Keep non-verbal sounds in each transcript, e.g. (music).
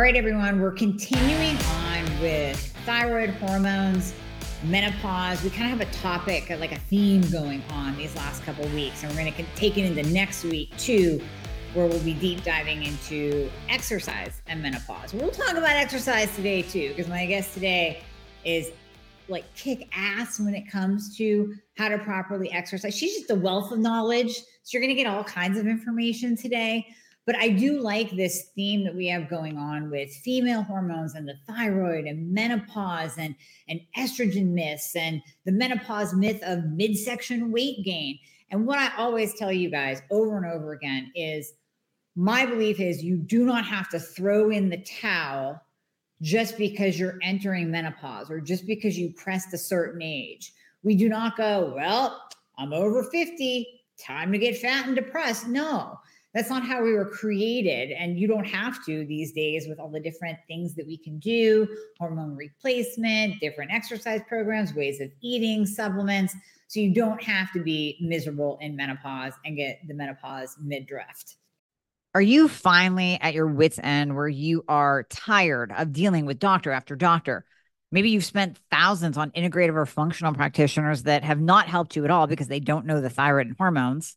All right, everyone, we're continuing on with thyroid hormones, menopause. We kind of have a topic, like a theme going on these last couple weeks, and we're going to take it into next week too, where we'll be deep diving into exercise and menopause. We'll talk about exercise today too, because my guest today is like kick ass when it comes to how to properly exercise. She's just a wealth of knowledge. So you're going to get all kinds of information today. But I do like this theme that we have going on with female hormones and the thyroid and menopause and, and estrogen myths and the menopause myth of midsection weight gain. And what I always tell you guys over and over again is my belief is you do not have to throw in the towel just because you're entering menopause or just because you crest a certain age. We do not go, well, I'm over 50, time to get fat and depressed. No, that's not how we were created. And you don't have to these days with all the different things that we can do hormone replacement, different exercise programs, ways of eating, supplements. So you don't have to be miserable in menopause and get the menopause midriff. Are you finally at your wits' end where you are tired of dealing with doctor after doctor? Maybe you've spent thousands on integrative or functional practitioners that have not helped you at all because they don't know the thyroid and hormones.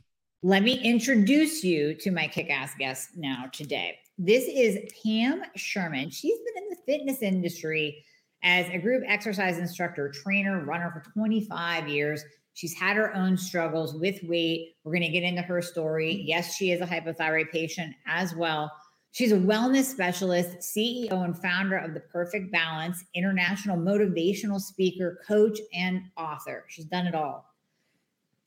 Let me introduce you to my kick ass guest now today. This is Pam Sherman. She's been in the fitness industry as a group exercise instructor, trainer, runner for 25 years. She's had her own struggles with weight. We're going to get into her story. Yes, she is a hypothyroid patient as well. She's a wellness specialist, CEO and founder of The Perfect Balance, international motivational speaker, coach, and author. She's done it all.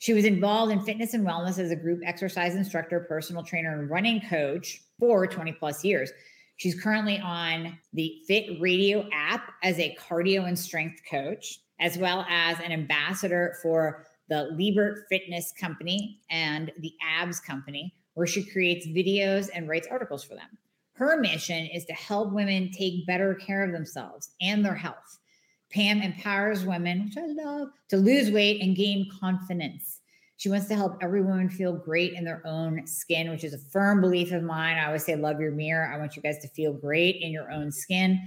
She was involved in fitness and wellness as a group exercise instructor, personal trainer, and running coach for 20 plus years. She's currently on the Fit Radio app as a cardio and strength coach, as well as an ambassador for the Lebert Fitness Company and the Abs Company, where she creates videos and writes articles for them. Her mission is to help women take better care of themselves and their health. Pam empowers women, which I love, to lose weight and gain confidence. She wants to help every woman feel great in their own skin, which is a firm belief of mine. I always say, love your mirror. I want you guys to feel great in your own skin.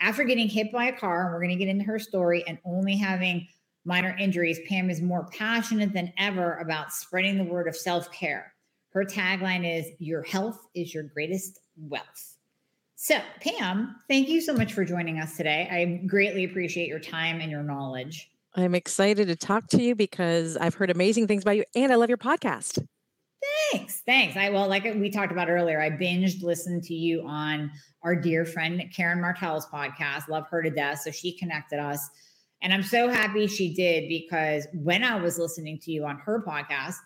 After getting hit by a car, and we're going to get into her story, and only having minor injuries, Pam is more passionate than ever about spreading the word of self care. Her tagline is Your health is your greatest wealth. So, Pam, thank you so much for joining us today. I greatly appreciate your time and your knowledge. I'm excited to talk to you because I've heard amazing things about you and I love your podcast. Thanks. Thanks. I well, like we talked about earlier, I binged listened to you on our dear friend Karen Martel's podcast. Love her to death. So she connected us. And I'm so happy she did because when I was listening to you on her podcast,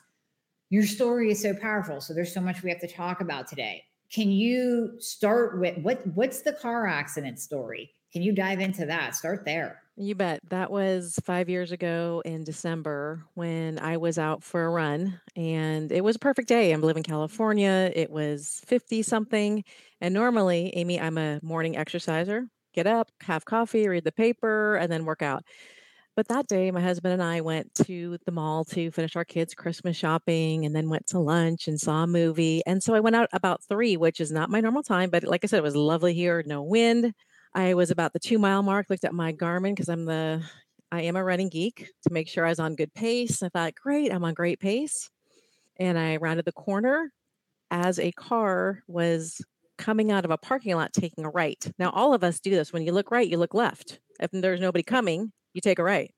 your story is so powerful. So there's so much we have to talk about today. Can you start with what what's the car accident story? Can you dive into that? Start there. You bet. That was five years ago in December when I was out for a run, and it was a perfect day. I'm living in California. It was 50 something. And normally, Amie, I'm a morning exerciser. Get up, have coffee, read the paper, and then work out. But that day, my husband and I went to the mall to finish our kids' Christmas shopping and then went to lunch and saw a movie. And so I went out about three, which is not my normal time. But like I said, it was lovely here, no wind. I was about the two mile mark, looked at my Garmin because I'm the, I am a running geek to make sure I was on good pace. I thought, great, I'm on great pace. And I rounded the corner as a car was coming out of a parking lot taking a right. Now, all of us do this. When you look right, you look left. If there's nobody coming, you take a right.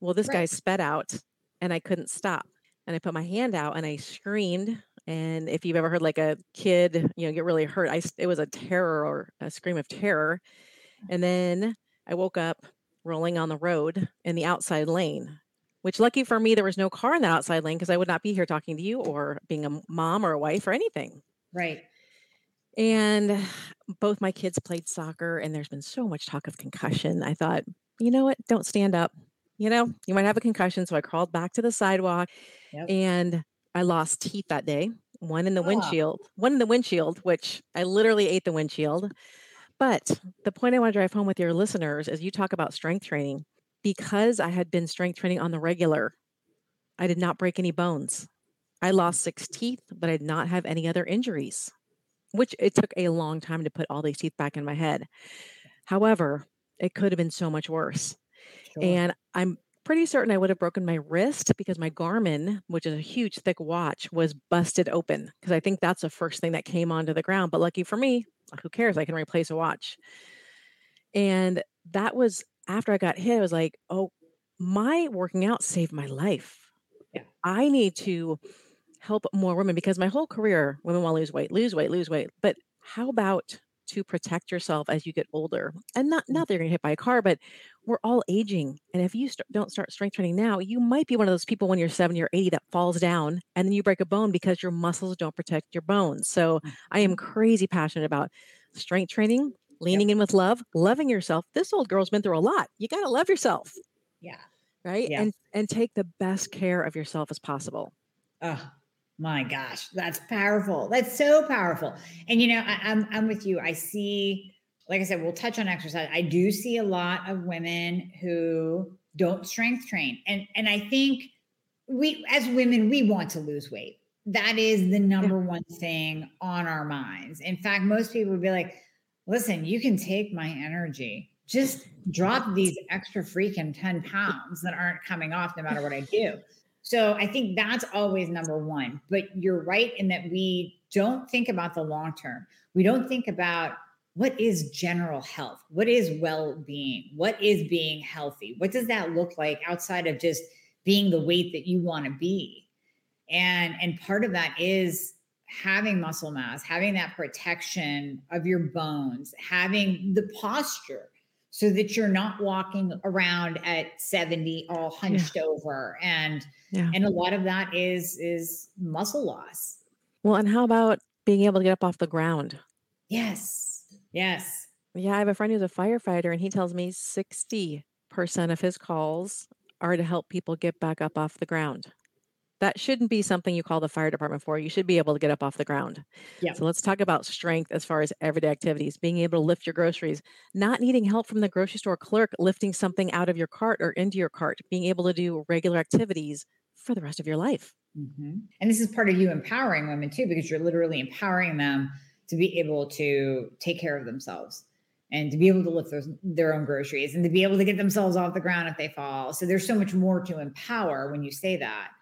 Well, this guy sped out and I couldn't stop. And I put my hand out and I screamed. And if you've ever heard like a kid, you know, get really hurt, I it was a terror or a scream of terror. And then I woke up rolling on the road in the outside lane, which lucky for me, there was no car in that outside lane because I would not be here talking to you or being a mom or a wife or anything. Right. And both my kids played soccer, and there's been so much talk of concussion. I thought, you know what? Don't stand up. You know, you might have a concussion. So I crawled back to the sidewalk Yep. and I lost teeth that day. One in the Ah, windshield, one in the windshield, which I literally ate the windshield. But the point I want to drive home with your listeners is you talk about strength training. Because I had been strength training on the regular, I did not break any bones. I lost six teeth, but I did not have any other injuries, which it took a long time to put all these teeth back in my head. However, it could have been so much worse. sure. And I'm pretty certain I would have broken my wrist because my Garmin, which is a huge, thick watch, was busted open. Because I think that's the first thing that came onto the ground. But lucky for me, who cares? I can replace a watch. And that was after I got hit. I was like, oh, my working out saved my life. Yeah. I need to help more women because my whole career, women want to lose weight, lose weight, lose weight. But how about to protect yourself as you get older? And not Mm. not that you're gonna hit by a car, but we're all aging. And if you st- don't start strength training now, you might be one of those people when you're 70 or 80 that falls down and then you break a bone because your muscles don't protect your bones. So I am Mhm. crazy passionate about strength training, Yep. leaning in with love, loving yourself. This old girl's been through a lot. You got to love yourself, Yeah. right? Yeah. And and take the best care of yourself as possible. Oh my gosh, that's powerful. That's so powerful. And you know, I, I'm I'm with you. I see, like I said, we'll touch on exercise. I do see a lot of women who don't strength train, and and I think we as women we want to lose weight. That is the number one thing on our minds. In fact, most people would be like, "Listen, you can take my energy." Just drop these extra freaking 10 pounds that aren't coming off no matter what I do. So I think that's always number one. But you're right in that we don't think about the long term. We don't think about what is general health? What is well being? What is being healthy? What does that look like outside of just being the weight that you want to be? And, and part of that is having muscle mass, having that protection of your bones, having the posture so that you're not walking around at 70 all hunched over and Yeah. and a lot of that is is muscle loss Well, and how about being able to get up off the ground? yes yes Yeah, I have a friend who's a firefighter, and he tells me 60% of his calls are to help people get back up off the ground. That shouldn't be something you call the fire department for. You should be able to get up off the ground. Yeah. So let's talk about strength as far as everyday activities, being able to lift your groceries, not needing help from the grocery store clerk lifting something out of your cart or into your cart, being able to do regular activities for the rest of your life. Mhm. and this is part of you empowering women too because you're literally empowering them to be able to take care of themselves and to be able to lift those, their own groceries and to be able to get themselves off the ground if they fall so there's so much more to empower when you say that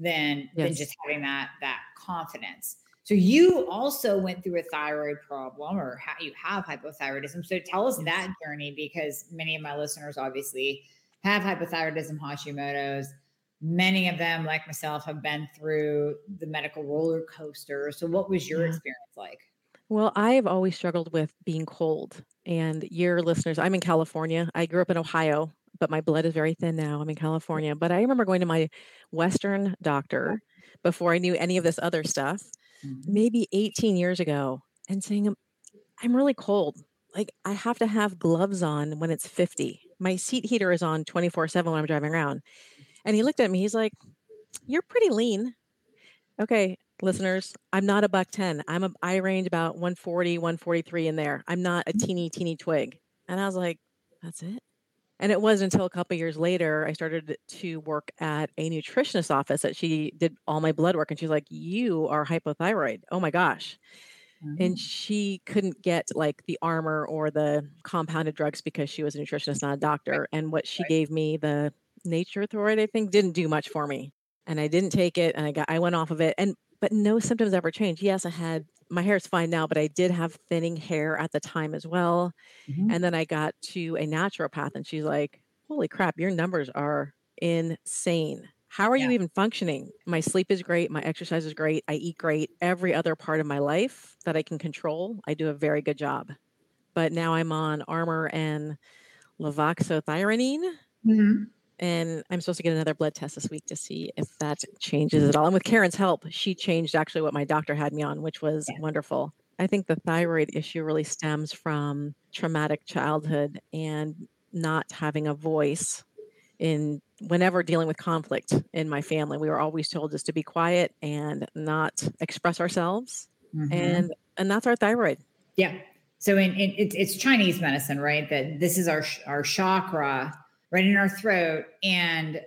than than just having that that confidence so you also went through a thyroid problem or how you have hypothyroidism so tell us Yes. that journey because many of my listeners obviously have hypothyroidism hashimoto's many of them like myself have been through the medical roller coaster so what was your Yeah. experience like Well, I've always struggled with being cold. And your listeners, I'm in California. I grew up in Ohio, but my blood is very thin now. I'm in California. But I remember going to my Western doctor before I knew any of this other stuff, Mhm. maybe 18 years ago, and saying, "I'm I'm really cold. Like, I have to have gloves on when it's 50. My seat heater is on 24 7 when I'm driving around. And he looked at me. He's like, You're pretty lean. Okay, listeners, I'm not a buck 10. I'm a I range about 140, 143 in there. I'm not a teeny, teeny twig. And I was like, that's it. And it wasn't until a couple years later I started to work at a nutritionist office that she did all my blood work and she's like, You are hypothyroid. Oh my gosh. Mhm. And she couldn't get like the Armour or the compounded drugs because she was a nutritionist, not a doctor. And what she Right. gave me, the Nature-Throid, I think, didn't do much for me. And I didn't take it and I got I went off of it. And but no symptoms ever changed. Yes, I had my hair's fine now, but I did have thinning hair at the time as well. Mhm. And then I got to a naturopath and she's like, Holy crap, your numbers are insane. How are Yeah. you even functioning? My sleep is great. My exercise is great. I eat great. Every other part of my life that I can control, I do a very good job. But now I'm on Armour and levothyroxine, Mhm. And I'm supposed to get another blood test this week to see if that changes at all. And with Karen's help, she changed actually what my doctor had me on, which was wonderful. I think the thyroid issue really stems from traumatic childhood and not having a voice in whenever dealing with conflict in my family. We were always told just to be quiet and not express ourselves. Mhm. And and that's our thyroid. Yeah. So in, in it's it's Chinese medicine, right? That this is our our chakra right in our throat, and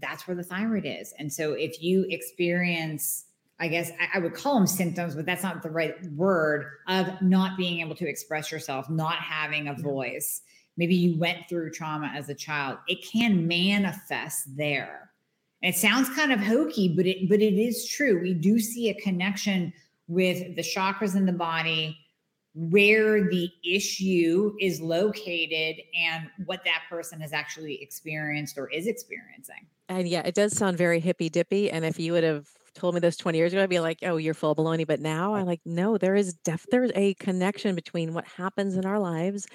that's where the thyroid is. And so if you experience, I guess I, I would call them symptoms, but that's not the right word of not being able to express yourself, not having a voice. Maybe you went through trauma as a child. It can manifest there. And it sounds kind of hokey, but it but it is true. We do see a connection with the chakras in the body where the issue is located and what that person has actually experienced or is experiencing. And yeah, it does sound very hippy dippy. And if you would have told me this 20 years ago, I'd be like, oh, you're full of baloney. But now I'm like, no, there is def there's a connection between what happens in our lives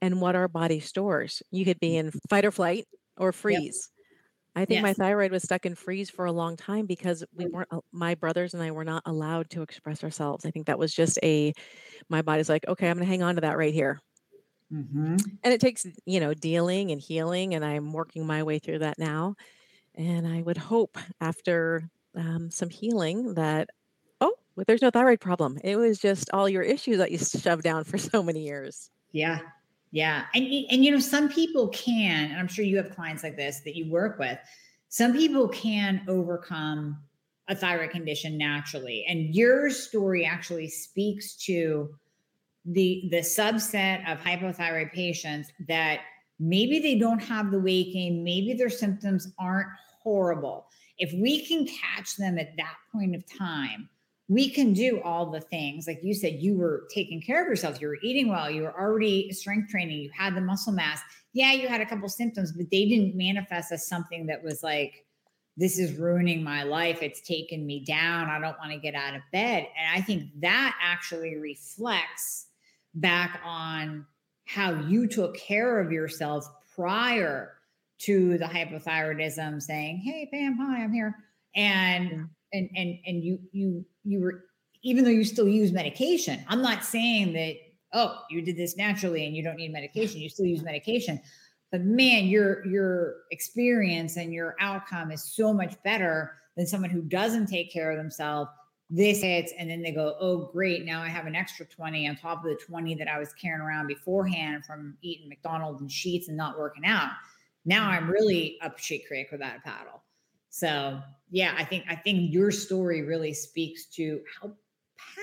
and what our body stores. You could be mm. in fight or flight or freeze. I think my thyroid was stuck in freeze for a long time because we weren't, my brothers and I were not allowed to express ourselves. I think that was just a, my body's like, okay, I'm going to hang on to that right here. Mhm. And it takes, you know, dealing and healing. And I'm working my way through that now. And I would hope after um, some healing that, oh, but there's no thyroid problem. It was just all your issues that you shoved down for (laughs) so many years. Yeah. Yeah. And, and, you know, some people can, and I'm sure you have clients like this that you work with, some people can overcome a thyroid condition naturally. And your story actually speaks to the the subset of hypothyroid patients that maybe they don't have the weight gain, maybe their symptoms aren't horrible. If we can catch them at that point of time, we can do all the things. Like you said, you were taking care of yourself, you were eating well, you were already strength training, you had the muscle mass. Yeah, you had a couple symptoms, but they didn't manifest as something that was like, this is ruining my life. It's taken me down. I don't want to get out of bed. And I think that actually reflects back on how you took care of yourself prior to the hypothyroidism saying, Hey, Pam, hi, I'm here. And. And and and you you you were even though you still use medication, I'm not saying that, oh, you did this naturally and you don't need medication, you still use medication. But man, your your experience and your outcome is so much better than someone who doesn't take care of themselves. This hits, and then they go, "Oh, great! Now I have an extra twenty on top of the twenty that I was carrying around beforehand from eating McDonald's and sheets and not working out. Now I'm really up shit creek without a paddle." So yeah, I think I think your story really speaks to how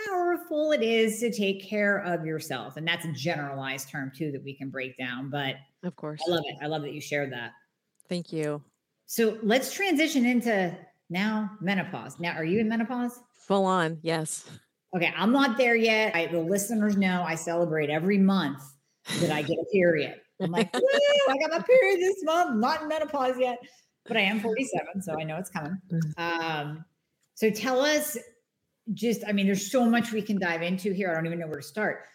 powerful it is to take care of yourself, and that's a generalized term too that we can break down. But Of course. I love it. I love that you shared that. Thank you. So let's transition into now menopause. Now, are you in menopause? Full on. Yes. Okay, I'm not there yet. I, the listeners know I celebrate every month that I get a period. I'm like, (laughs) woo, I got my period this month. Not in menopause yet, but I am 47, so I know it's coming. Um, so tell us just, I mean, there's so much we can dive into here. I don't even know where to start.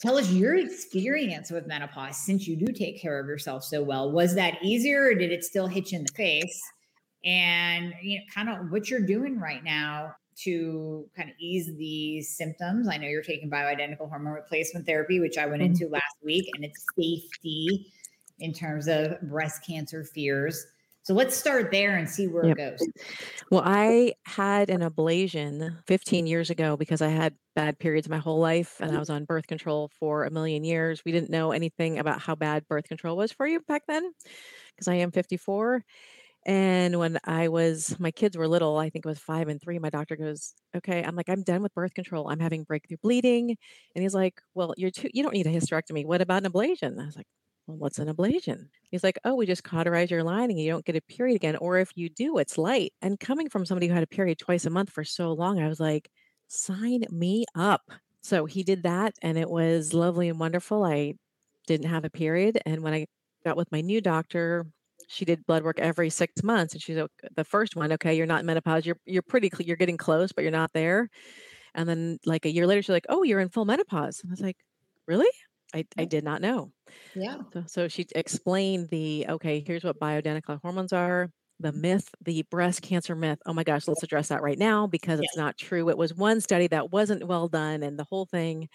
Tell us your experience with menopause since you do take care of yourself so well. Was that easier or did it still hit you in the face? And you know, kind of what you're doing right now to kind of ease these symptoms. I know you're taking bioidentical hormone replacement therapy, which I went Mhm. into last week, and it's safety in terms of breast cancer fears. So let's start there and see where Yep. it goes. Well, I had an ablation 15 years ago because I had bad periods my whole life and I was on birth control for a million years. We didn't know anything about how bad birth control was for you back then because I am 54. And when I was, my kids were little, I think it was five and three, my doctor goes, Okay, I'm like, I'm done with birth control. I'm having breakthrough bleeding. And he's like, Well, you're too, you don't need a hysterectomy. What about an ablation? I was like, Well, what's an ablation? He's like, Oh, we just cauterize your lining. You don't get a period again. Or if you do, it's light. And coming from somebody who had a period twice a month for so long, I was like, Sign me up. So he did that and it was lovely and wonderful. I didn't have a period. And when I got with my new doctor, she did blood work every six months, and she's the first one. Okay, you're not in menopause. You're you're pretty. You're getting close, but you're not there. And then like a year later, she's like, "Oh, you're in full menopause." I was like, "Really? I, I did not know." Yeah. So, so she explained the okay. Here's what bioidentical hormones are. The myth, the breast cancer myth. Oh my gosh, let's address that right now because it's not true. It was one study that wasn't well done, and the whole thing.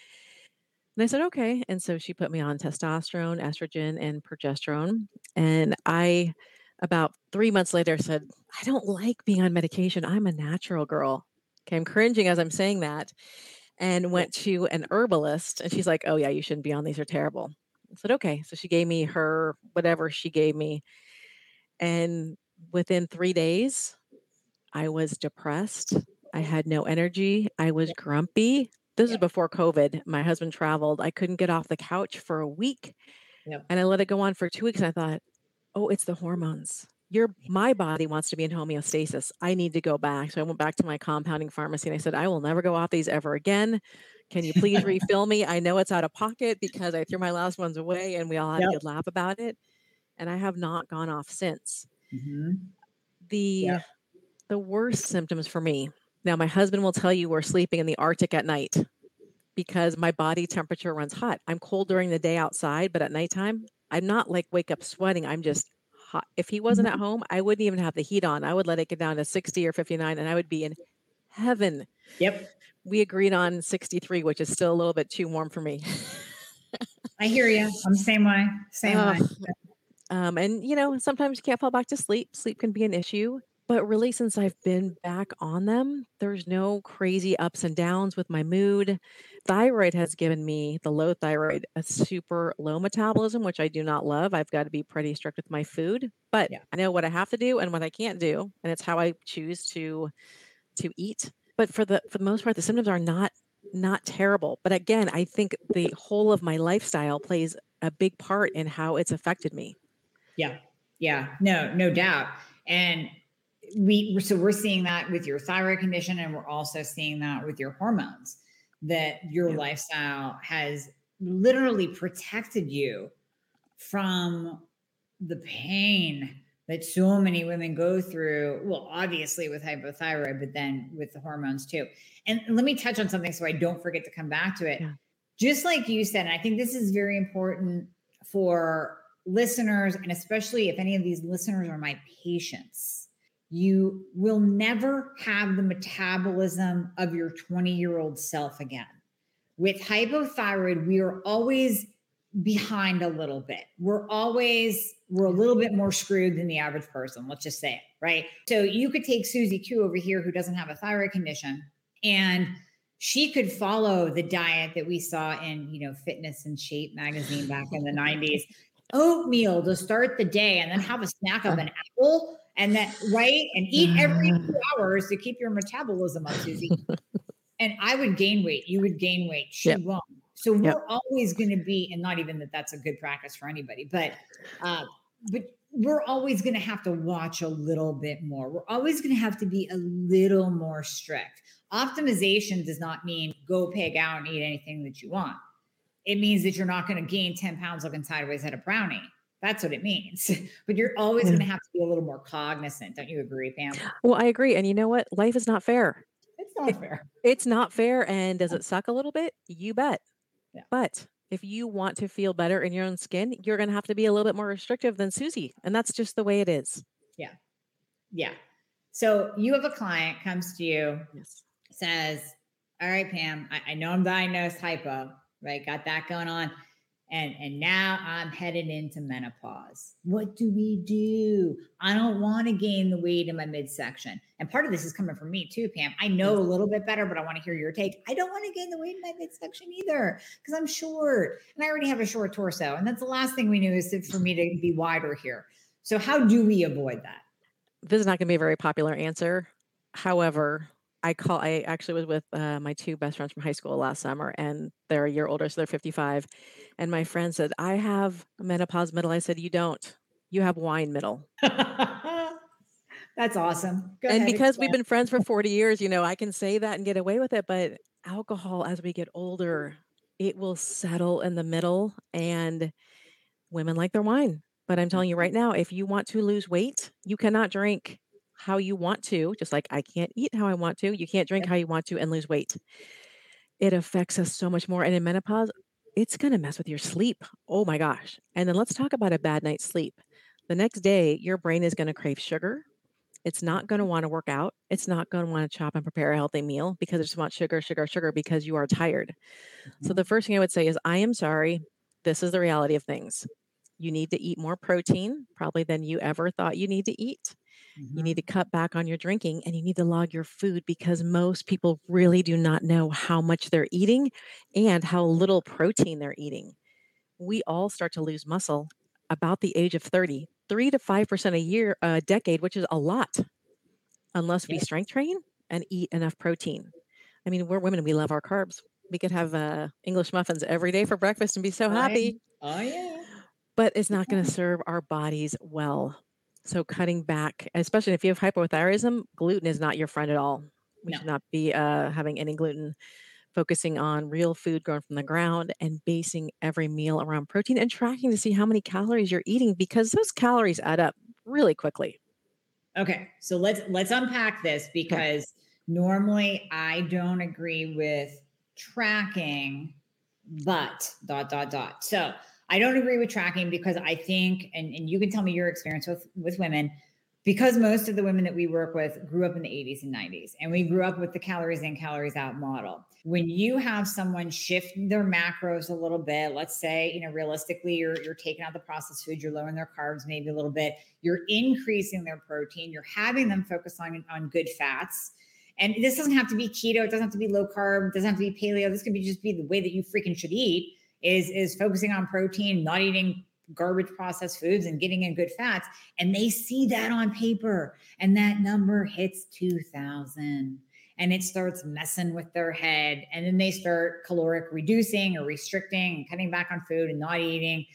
And I said, okay. And so she put me on testosterone, estrogen, and progesterone. And I, about three months later, said, I don't like being on medication. I'm a natural girl. Okay, I'm cringing as I'm saying that. And went to an herbalist, and she's like, "Oh yeah, you shouldn't be on these; they're terrible." I said, "Okay." So she gave me her whatever she gave me, and within three days, I was depressed. I had no energy. I was grumpy. This is before COVID. My husband traveled. I couldn't get off the couch for a week, Yep. and I let it go on for two weeks. And I thought, "Oh, it's the hormones." Your my body wants to be in homeostasis. I need to go back. So I went back to my compounding pharmacy and I said, I will never go off these ever again. Can you please (laughs) refill me? I know it's out of pocket because I threw my last ones away and we all had Yep. a good laugh about it. And I have not gone off since. hmm The Yeah. the worst symptoms for me. Now my husband will tell you we're sleeping in the Arctic at night because my body temperature runs hot. I'm cold during the day outside, but at nighttime, I'm not like wake up sweating. I'm just hot. If he wasn't at home, I wouldn't even have the heat on. I would let it get down to 60 or 59 and I would be in heaven. Yep. We agreed on 63, which is still a little bit too warm for me. (laughs) I hear you. I'm the same way. Same way. Um, and you know, sometimes you can't fall back to sleep. Sleep can be an issue. But really, since I've been back on them, there's no crazy ups and downs with my mood. Thyroid has given me the low thyroid a super low metabolism, which I do not love. I've got to be pretty strict with my food, but Yeah. I know what I have to do and what I can't do, and it's how I choose to to eat. But for the for the most part, the symptoms are not not terrible. But again, I think the whole of my lifestyle plays a big part in how it's affected me. Yeah. Yeah. No, no doubt. And we so we're seeing that with your thyroid condition and we're also seeing that with your hormones that your Yeah. lifestyle has literally protected you from the pain that so many women go through well obviously with hypothyroid but then with the hormones too and let me touch on something so i don't forget to come back to it Yeah. just like you said and i think this is very important for listeners and especially if any of these listeners are my patients you will never have the metabolism of your 20 year old self again with hypothyroid we are always behind a little bit. We're always we're a little bit more screwed than the average person. Let's just say it, right? So you could take Susie Q over here who doesn't have a thyroid condition and she could follow the diet that we saw in, you know, Fitness and Shape magazine back in the 90s. Oatmeal to start the day and then have a snack of an apple and then right and eat every 2 hours to keep your metabolism up, Susie. (laughs) and I would gain weight, you would gain weight. She Yep. won't. So we're Yep. always going to be, and not even that that's a good practice for anybody, but uh, but we're always going to have to watch a little bit more. We're always going to have to be a little more strict. Optimization does not mean go pig out and eat anything that you want. It means that you're not going to gain 10 pounds looking sideways at a brownie. That's what it means. (laughs) But you're always Yeah. going to have to be a little more cognizant. Don't you agree, Pam? Well, I agree. And you know what? Life is not fair. It's not fair. It's not fair. And does it suck a little bit? You bet. Yeah. But if you want to feel better in your own skin, you're going to have to be a little bit more restrictive than Susie. And that's just the way it is. Yeah. Yeah. So you have a client comes to you, Yes. says, All right, Pam, I, I know I'm diagnosed hypo, right? Got that going on. And and now I'm headed into menopause. What do we do? I don't want to gain the weight in my midsection. And part of this is coming from me too, Pam. I know a little bit better, but I want to hear your take. I don't want to gain the weight in my midsection either because I'm short and I already have a short torso. And that's the last thing we knew is for me to be wider here. So how do we avoid that? This is not going to be a very popular answer. However, I call, I actually was with uh, my two best friends from high school last summer, and they're a year older, so they're 55. And my friend said, I have menopause middle. I said, You don't. You have wine middle. (laughs) That's awesome. Go and ahead, because we've been friends for 40 years, you know, I can say that and get away with it. But alcohol, as we get older, it will settle in the middle. And women like their wine. But I'm telling you right now, if you want to lose weight, you cannot drink how you want to, just like I can't eat how I want to. You can't drink how you want to and lose weight. It affects us so much more. And in menopause, it's going to mess with your sleep. Oh my gosh. And then let's talk about a bad night's sleep. The next day, your brain is going to crave sugar. It's not going to want to work out. It's not going to want to chop and prepare a healthy meal because it just wants sugar, sugar, sugar because you are tired. So Mhm. the first thing I would say is, I am sorry. This is the reality of things. You need to eat more protein, probably than you ever thought you need to eat. You need to cut back on your drinking and you need to log your food because most people really do not know how much they're eating and how little protein they're eating. We all start to lose muscle about the age of 30, 3 to 5% a year, a decade, which is a lot, unless we strength train and eat enough protein. I mean, we're women, we love our carbs. We could have uh, English muffins every day for breakfast and be so happy Oh, yeah. but it's not going (laughs) to serve our bodies well. So cutting back, especially if you have hypothyroidism, gluten is not your friend at all. We No. should not be uh, having any gluten. Focusing on real food grown from the ground and basing every meal around protein and tracking to see how many calories you're eating because those calories add up really quickly. Okay, so let's let's unpack this because normally I don't agree with tracking, but dot dot dot. So I don't agree with tracking because I think, and, and you can tell me your experience with with women, because most of the women that we work with grew up in the 80s and 90s, and we grew up with the calories in, calories out model. When you have someone shift their macros a little bit, let's say, you know, realistically, you're you're taking out the processed food, you're lowering their carbs maybe a little bit, you're increasing their protein, you're having them focus on on good fats. And this doesn't have to be keto, it doesn't have to be low carb, it doesn't have to be paleo. This could be just be the way that you freaking should eat is is focusing on protein, not eating garbage processed foods and getting in good fats. And they see that on paper and that number hits 2000 and it starts messing with their head. And then they start caloric reducing or restricting and cutting back on food and not eating.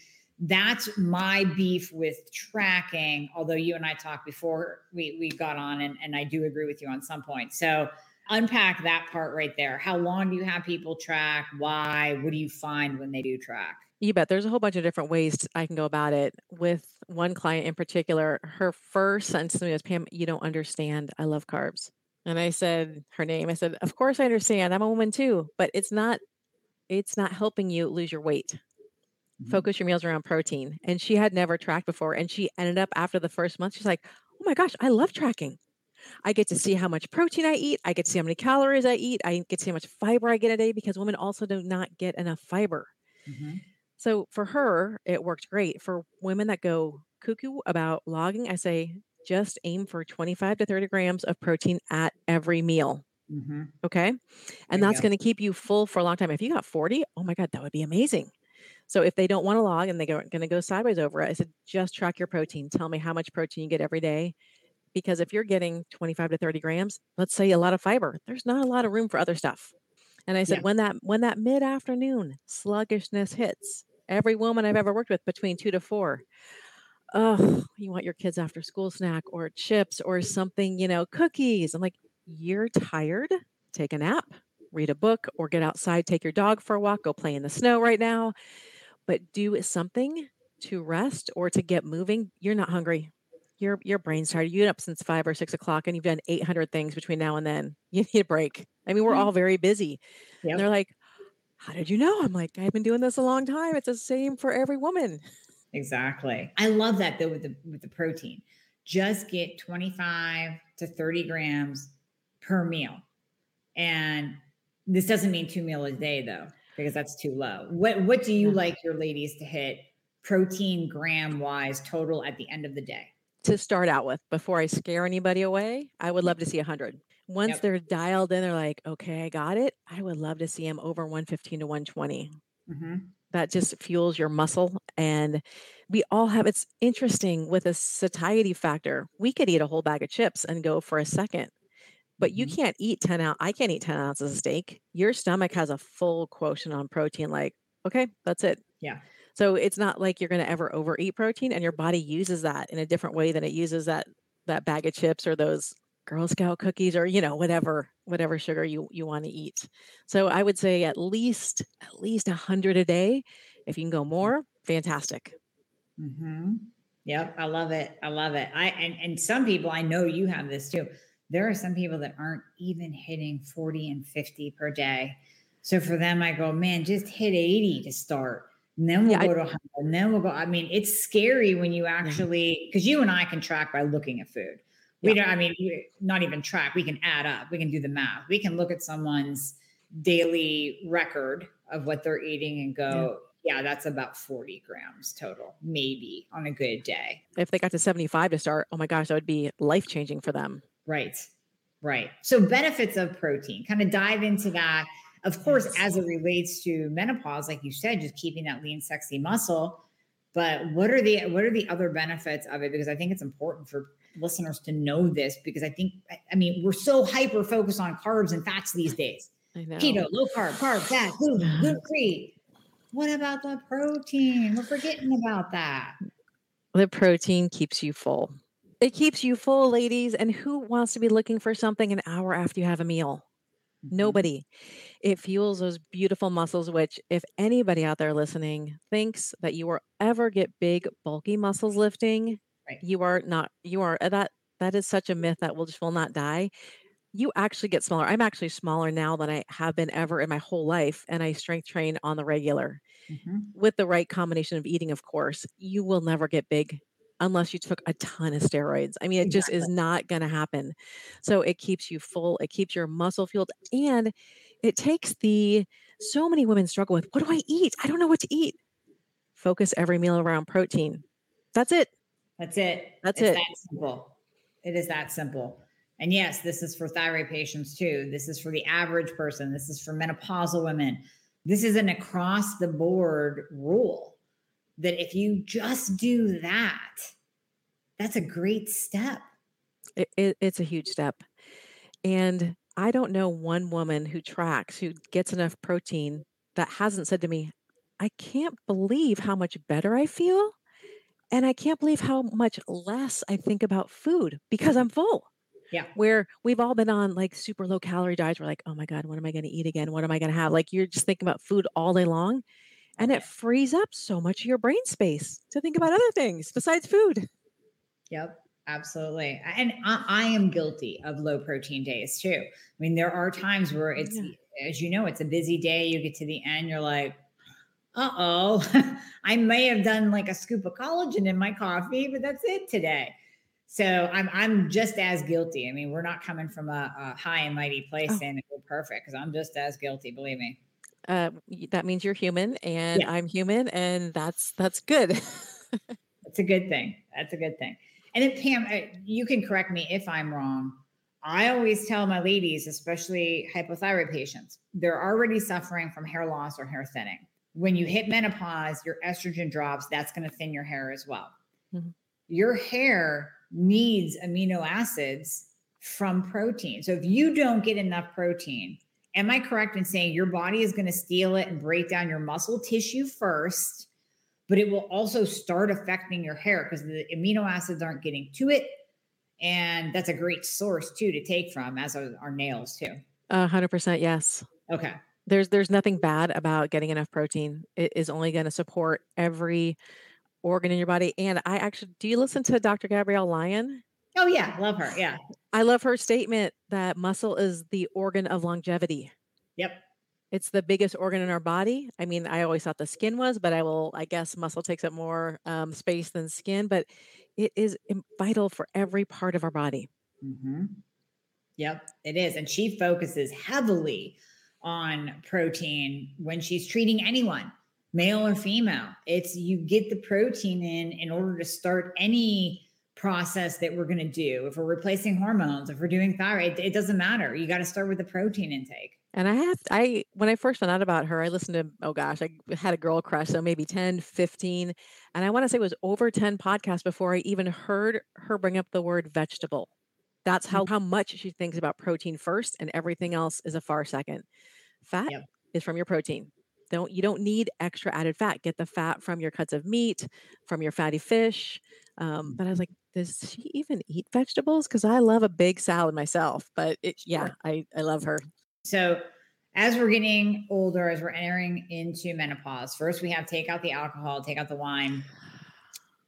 That's my beef with tracking. Although you and I talked before we, we got on, and, and I do agree with you on some point. So unpack that part right there. How long do you have people track? Why? What do you find when they do track? You bet. There's a whole bunch of different ways I can go about it. With one client in particular, her first sentence to me was, Pam, you don't understand. I love carbs. And I said her name. I said, Of course I understand. I'm a woman too, but it's not it's not helping you lose your weight. Mhm. Focus your meals around protein. And she had never tracked before. And she ended up after the first month, she's like, Oh my gosh, I love tracking. I get to see how much protein I eat. I get to see how many calories I eat. I get to see how much fiber I get a day because women also do not get enough fiber. Mhm. So for her, it worked great. For women that go cuckoo about logging, I say just aim for 25 to 30 grams of protein at every meal. Mhm. Okay. And that's go. going to keep you full for a long time. If you got 40, oh my God, that would be amazing. So if they don't want to log and they're going to go sideways over it, I said, just track your protein. Tell me how much protein you get every day. Because if you're getting 25 to 30 grams, let's say a lot of fiber, there's not a lot of room for other stuff. And I said, Yeah. when that when that mid-afternoon sluggishness hits, every woman I've ever worked with between two to four, oh, you want your kids after school snack or chips or something, you know, cookies. I'm like, you're tired? Take a nap, read a book, or get outside, take your dog for a walk, go play in the snow right now. But do something to rest or to get moving. You're not hungry. Your your brain's tired. You've been up since five or six o'clock and you've done 800 things between now and then. (laughs) You need a break. I mean, we're Mhm. all very busy. And they're like, how did you know? I'm like, I've been doing this a long time. It's the same for every woman. Exactly. I love that though with the with the protein. Just get 25 to 30 grams per meal. And this doesn't mean two meals a day though, because that's too low. What what do you like your ladies to hit protein gram wise total at the end of the day? To start out with, before I scare anybody away, I would love to see 100. Once Yep. they're dialed in, they're like, okay, I got it. I would love to see them over 115 to 120. Mhm. that just fuels your muscle and we all have it's interesting with a satiety factor we could eat a whole bag of chips and go for a second but you Mhm. can't eat 10 ounce i can't eat 10 ounces of steak your stomach has a full quotient on protein like okay that's it Yeah. So it's not like you're going to ever overeat protein and your body uses that in a different way than it uses that that bag of chips or those girl scout cookies or you know whatever whatever sugar you you want to eat so i would say at least at least 100 a day if you can go more fantastic Mhm. Yep, I love it. I love it. I and and some people I know you have this too. There are some people that aren't even hitting 40 and 50 per day. So for them, I go, man, just hit 80 to start. And then we'll Yeah, go to 100. And then we'll go. I mean, it's scary when you actually, because you and I can track by looking at food. We yeah, don't, I mean, not even track. We can add up. We can do the math. We can look at someone's daily record of what they're eating and yeah. go, yeah, that's about 40 grams total, maybe on a good day. If they got to 75 to start, oh my gosh, that would be life changing for them. Right. Right. So benefits of protein, kind of dive into that. Of course, Yes. as it relates to menopause, like you said, just keeping that lean, sexy muscle. But what are the what are the other benefits of it? Because I think it's important for listeners to know this because I think I mean we're so hyper focused on carbs and fats these days. I Keto, low carb, carb, fat, gluten, (sighs) gluten free. What about the protein? We're forgetting about that. The protein keeps you full. It keeps you full, ladies. And who wants to be looking for something an hour after you have a meal? Mhm. Nobody. It fuels those beautiful muscles, which, if anybody out there listening thinks that you will ever get big, bulky muscles lifting, Right. you are not, you are uh, that, that is such a myth that will just will not die. You actually get smaller. I'm actually smaller now than I have been ever in my whole life. And I strength train on the regular Mhm. with the right combination of eating, of course. You will never get big unless you took a ton of steroids. I mean, it just is not going to happen. So it keeps you full, it keeps your muscle fueled, and it takes the so many women struggle with what do I eat? I don't know what to eat. Focus every meal around protein. That's it. That's it. That's it's it. that simple. It is that simple. And yes, this is for thyroid patients too. This is for the average person. This is for menopausal women. This is an across the board rule that if you just do that, that's a great step. It, it. It's a huge step. And I don't know one woman who tracks, who gets enough protein that hasn't said to me, I can't believe how much better I feel. And I can't believe how much less I think about food because I'm full. Yeah. Where we've all been on like super low calorie diets. We're like, oh my God, what am I going to eat again? What am I going to have? Like you're just thinking about food all day long. And it frees up so much of your brain space to think about other things besides food. Yep, absolutely. And I, I am guilty of low protein days too. I mean, there are times where it's, Yeah. as you know, it's a busy day. You get to the end, you're like, uh oh, (laughs) I may have done like a scoop of collagen in my coffee, but that's it today. So I'm I'm just as guilty. I mean, we're not coming from a, a high and mighty place Oh. saying we're perfect because I'm just as guilty. Believe me. uh, that means you're human and Yeah. I'm human, and that's that's good. (laughs) That's a good thing. That's a good thing. And then Pam, you can correct me if I'm wrong. I always tell my ladies, especially hypothyroid patients, they're already suffering from hair loss or hair thinning. When you hit menopause, your estrogen drops. That's going to thin your hair as well. Mhm. Your hair needs amino acids from protein. So if you don't get enough protein, am I correct in saying your body is going to steal it and break down your muscle tissue first? But it will also start affecting your hair because the amino acids aren't getting to it. And that's a great source too to take from, as are our nails too. A hundred percent, yes. Okay. There's there's nothing bad about getting enough protein. It is only going to support every organ in your body. And I actually, do you listen to Dr. Gabrielle Lyon? Oh yeah, love her. Yeah. I love her statement that muscle is the organ of longevity. Yep. It's the biggest organ in our body. I mean, I always thought the skin was, but I will, I guess muscle takes up more um, space than skin, but it is vital for every part of our body. hmm Yep, it is. And she focuses heavily on protein when she's treating anyone, male or female. It's you get the protein in in order to start any process that we're going to do. If we're replacing hormones, if we're doing thyroid, it doesn't matter. You got to start with the protein intake. And I have, I, when I first found out about her, I listened to, oh gosh, I had a girl crush, so maybe 10, 15. And I want to say it was over 10 podcasts before I even heard her bring up the word vegetable. That's how, how much she thinks about protein first and everything else is a far second. Fat Yep. is from your protein. Don't, you don't need extra added fat. Get the fat from your cuts of meat, from your fatty fish. Um, but I was like, does she even eat vegetables? Because I love a big salad myself. But it, yeah, I, I love her. So, as we're getting older, as we're entering into menopause, first we have take out the alcohol, take out the wine.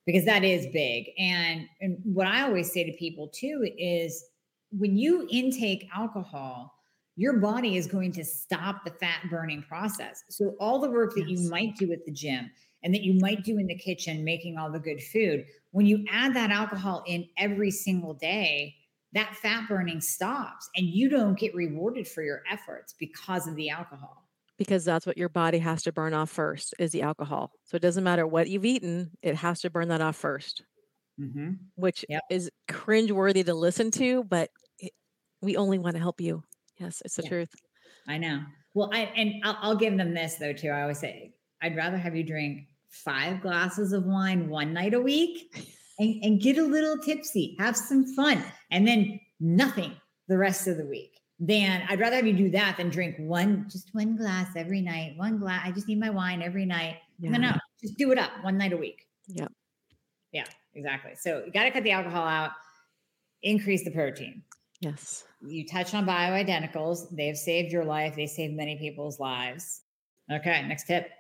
because that is big. And, and what I always say to people too is when you intake alcohol, your body is going to stop the fat burning process. So all the work that yes. you might do at the gym and that you might do in the kitchen making all the good food, when you add that alcohol in every single day, that fat burning stops and you don't get rewarded for your efforts because of the alcohol because that's what your body has to burn off first is the alcohol so it doesn't matter what you've eaten it has to burn that off 1st mm-hmm. which yep. is cringe worthy to listen to but it, we only want to help you yes it's the yeah. truth i know well i and I'll, I'll give them this though too i always say i'd rather have you drink five glasses of wine one night a week and, and get a little tipsy, have some fun, and then nothing the rest of the week. Then I'd rather have you do that than drink one, just one glass every night. One glass. I just need my wine every night. Yeah. No, no, just do it up one night a week. Yeah. Yeah, exactly. So you got to cut the alcohol out, increase the protein. Yes. You touch on bioidenticals. They've saved your life. They saved many people's lives. Okay, next tip.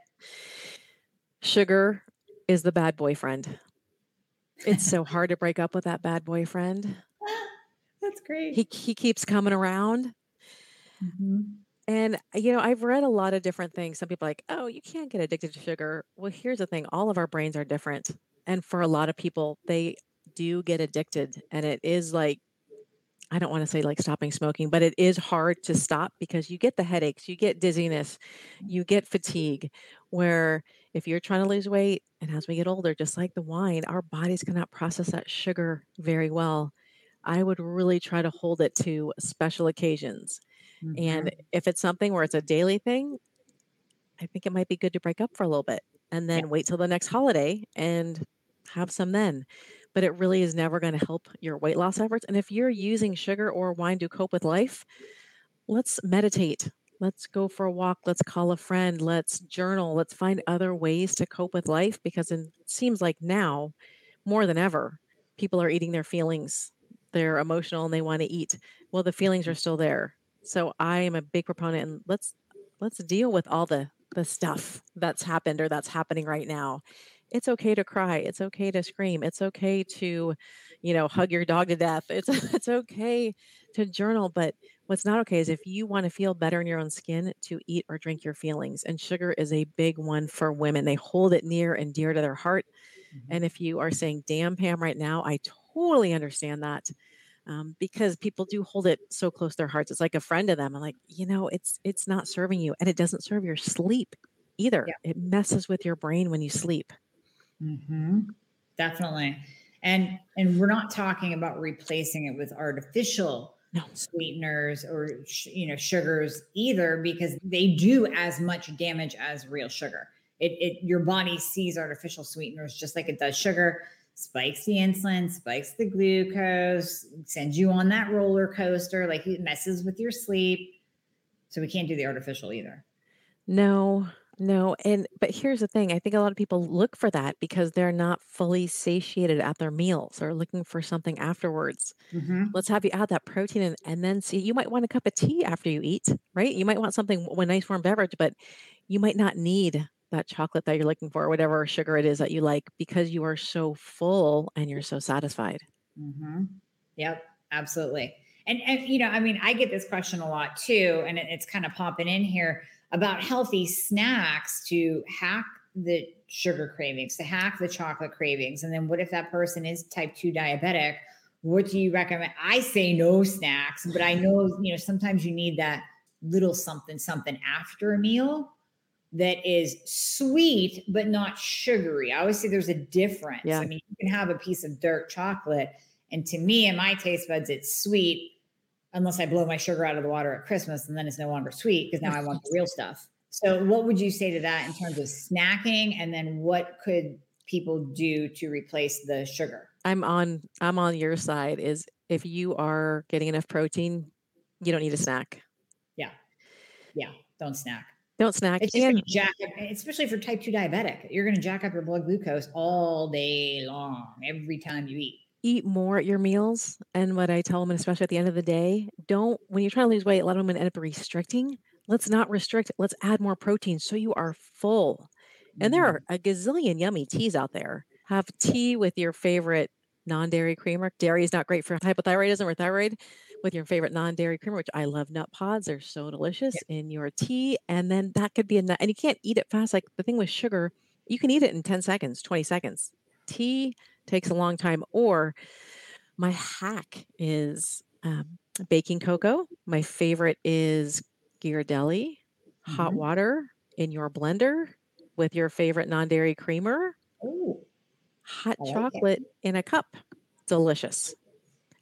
Sugar is the bad boyfriend. It's so (laughs) hard to break up with that bad boyfriend. (gasps) That's great. He he keeps coming around. Mm-hmm. And you know, I've read a lot of different things. Some people are like, "Oh, you can't get addicted to sugar." Well, here's the thing: all of our brains are different, and for a lot of people, they do get addicted, and it is like I don't want to say like stopping smoking, but it is hard to stop because you get the headaches, you get dizziness, you get fatigue. Where if you're trying to lose weight, and as we get older, just like the wine, our bodies cannot process that sugar very well. I would really try to hold it to special occasions. Mm-hmm. And if it's something where it's a daily thing, I think it might be good to break up for a little bit and then yeah. wait till the next holiday and have some then but it really is never going to help your weight loss efforts. And if you're using sugar or wine to cope with life, let's meditate. Let's go for a walk. Let's call a friend. Let's journal. Let's find other ways to cope with life because it seems like now, more than ever, people are eating their feelings. They're emotional and they want to eat. Well, the feelings are mm-hmm. still there. So I am a big proponent and let's let's deal with all the the stuff that's happened or that's happening right now it's okay to cry. It's okay to scream. It's okay to, you know, hug your dog to death. It's (laughs) it's okay to journal, but what's not okay is if you want to feel better in your own skin to eat or drink your feelings. And sugar is a big one for women. They hold it near and dear to their heart. Mm-hmm. And if you are saying, "Damn, Pam," right now, I totally understand that. Um, because people do hold it so close to their hearts. It's like a friend to them. I'm like, you know, it's it's not serving you, and it doesn't serve your sleep either. Yeah. It messes with your brain when you sleep. Mm-hmm. Definitely. And and we're not talking about replacing it with artificial no. sweeteners or you know sugars either because they do as much damage as real sugar. It, it your body sees artificial sweeteners just like it does sugar spikes the insulin, spikes the glucose, sends you on that roller coaster, like it messes with your sleep. So we can't do the artificial either. No, no, and but here's the thing, I think a lot of people look for that because they're not fully satiated at their meals or looking for something afterwards. Mhm. Let's have you add that protein and and then see you might want a cup of tea after you eat, right? You might want something a nice warm beverage, but you might not need that chocolate that you're looking for or whatever sugar it is that you like because you are so full and you're so satisfied. Mhm. Yep, absolutely. And and you know, I mean, I get this question a lot too, and it, it's kind of popping in here about healthy snacks to hack the sugar cravings, to hack the chocolate cravings. And then what if that person is type 2 diabetic? What do you recommend? I say no snacks, but I know, you know, sometimes you need that little something something after a meal that is sweet but not sugary. I always say there's a difference. Yeah. I mean, you can have a piece of dark chocolate and to me and my taste buds it's sweet unless I blow my sugar out of the water at Christmas and then it's no longer sweet because now I want the (laughs) real stuff. So, what would you say to that in terms of snacking? And then what could people do to replace the sugar? I'm on I'm on your side is if you are getting enough protein, you don't need a snack. Yeah. Yeah, don't snack. Don't snack. It's and jack up, especially for type 2 diabetic. You're going to jack up your blood glucose all day long every time you eat eat more at your meals. And what I tell women, especially at the end of the day, don't, when you're trying to lose weight, a lot of women end up restricting. Let's not restrict, let's add more protein so you are full. And there mm-hmm. are a gazillion yummy teas out there. have tea with your favorite non-dairy creamer. Dairy is not great for hypothyroidism or thyroid with your favorite non-dairy creamer, which I love nut pods. They're so delicious Yeah. in your tea. And then that could be a nut. And you can't eat it fast. Like the thing with sugar, you can eat it in 10 seconds, 20 seconds. Tea takes a long time. Or my hack is um, baking cocoa. My favorite is Ghirardelli, hot Mhm. water in your blender with your favorite non-dairy creamer Oh, hot like it. chocolate in a cup. Delicious.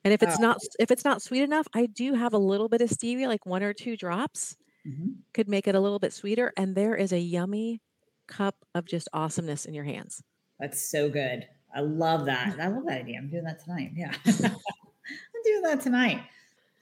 And if it's Oh. not if it's not sweet enough, I do have a little bit of stevia, like one or two drops, mhm. could make it a little bit sweeter. And there is a yummy cup of just awesomeness in your hands. That's so good. I love that. I love that idea. I'm doing that tonight. Yeah. (laughs) I'm doing that tonight.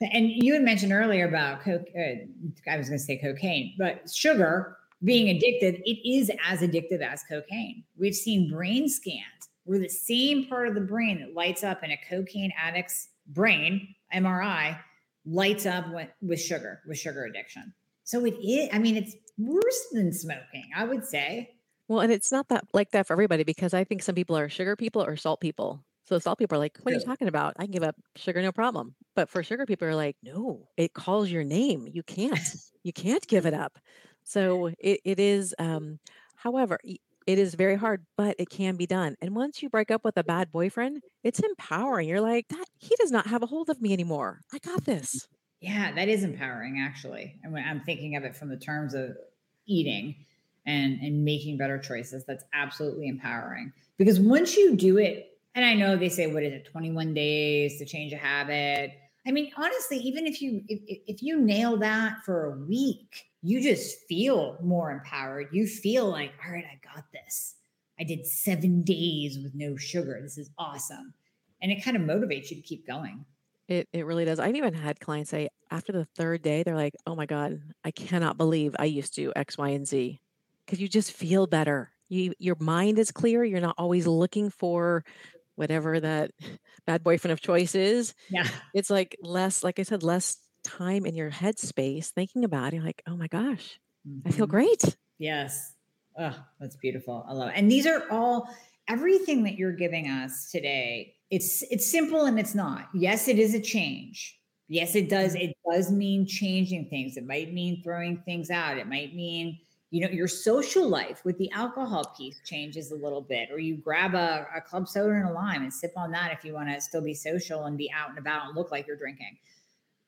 And you had mentioned earlier about coke. Uh, I was going to say cocaine, but sugar being addicted, it is as addictive as cocaine. We've seen brain scans where the same part of the brain that lights up in a cocaine addict's brain, MRI, lights up with, with sugar, with sugar addiction. So it is, I mean, it's worse than smoking, I would say. Well, and it's not that like that for everybody because I think some people are sugar people or salt people. So salt people are like, what are you talking about? I can give up sugar, no problem. But for sugar people are like, no, it calls your name. You can't. (laughs) You can't give it up. So it, it is um, however, y- it is very hard, but it can be done. And once you break up with a bad boyfriend, it's empowering. You're like, that he does not have a hold of me anymore. I got this. Yeah, that is empowering, actually. And when I'm thinking of it from the terms of eating and and making better choices, that's absolutely empowering. Because once you do it, and I know they say, what is it, 21 days to change a habit. I mean, honestly, even if you if, if you nail that for a week, you just feel more empowered. You feel like, all right, I got this. I did seven days with no sugar. This is awesome. And it kind of motivates you to keep going. It it really does. I've even had clients say after the third day, they're like, "Oh my God, I cannot believe I used to X, Y, and Z," because you just feel better. You your mind is clear. You're not always looking for whatever that (laughs) bad boyfriend of choice is. Yeah. It's like less, like I said, less time in your headspace thinking about it. Like, oh my gosh, I feel Mhm. great. Yes. Oh, that's beautiful. I love it. And these are all everything that you're giving us today. It's it's simple and it's not. Yes, it is a change. Yes, it does. It does mean changing things. It might mean throwing things out. It might mean, you know, your social life with the alcohol piece changes a little bit, or you grab a, a club soda and a lime and sip on that if you want to still be social and be out and about and look like you're drinking.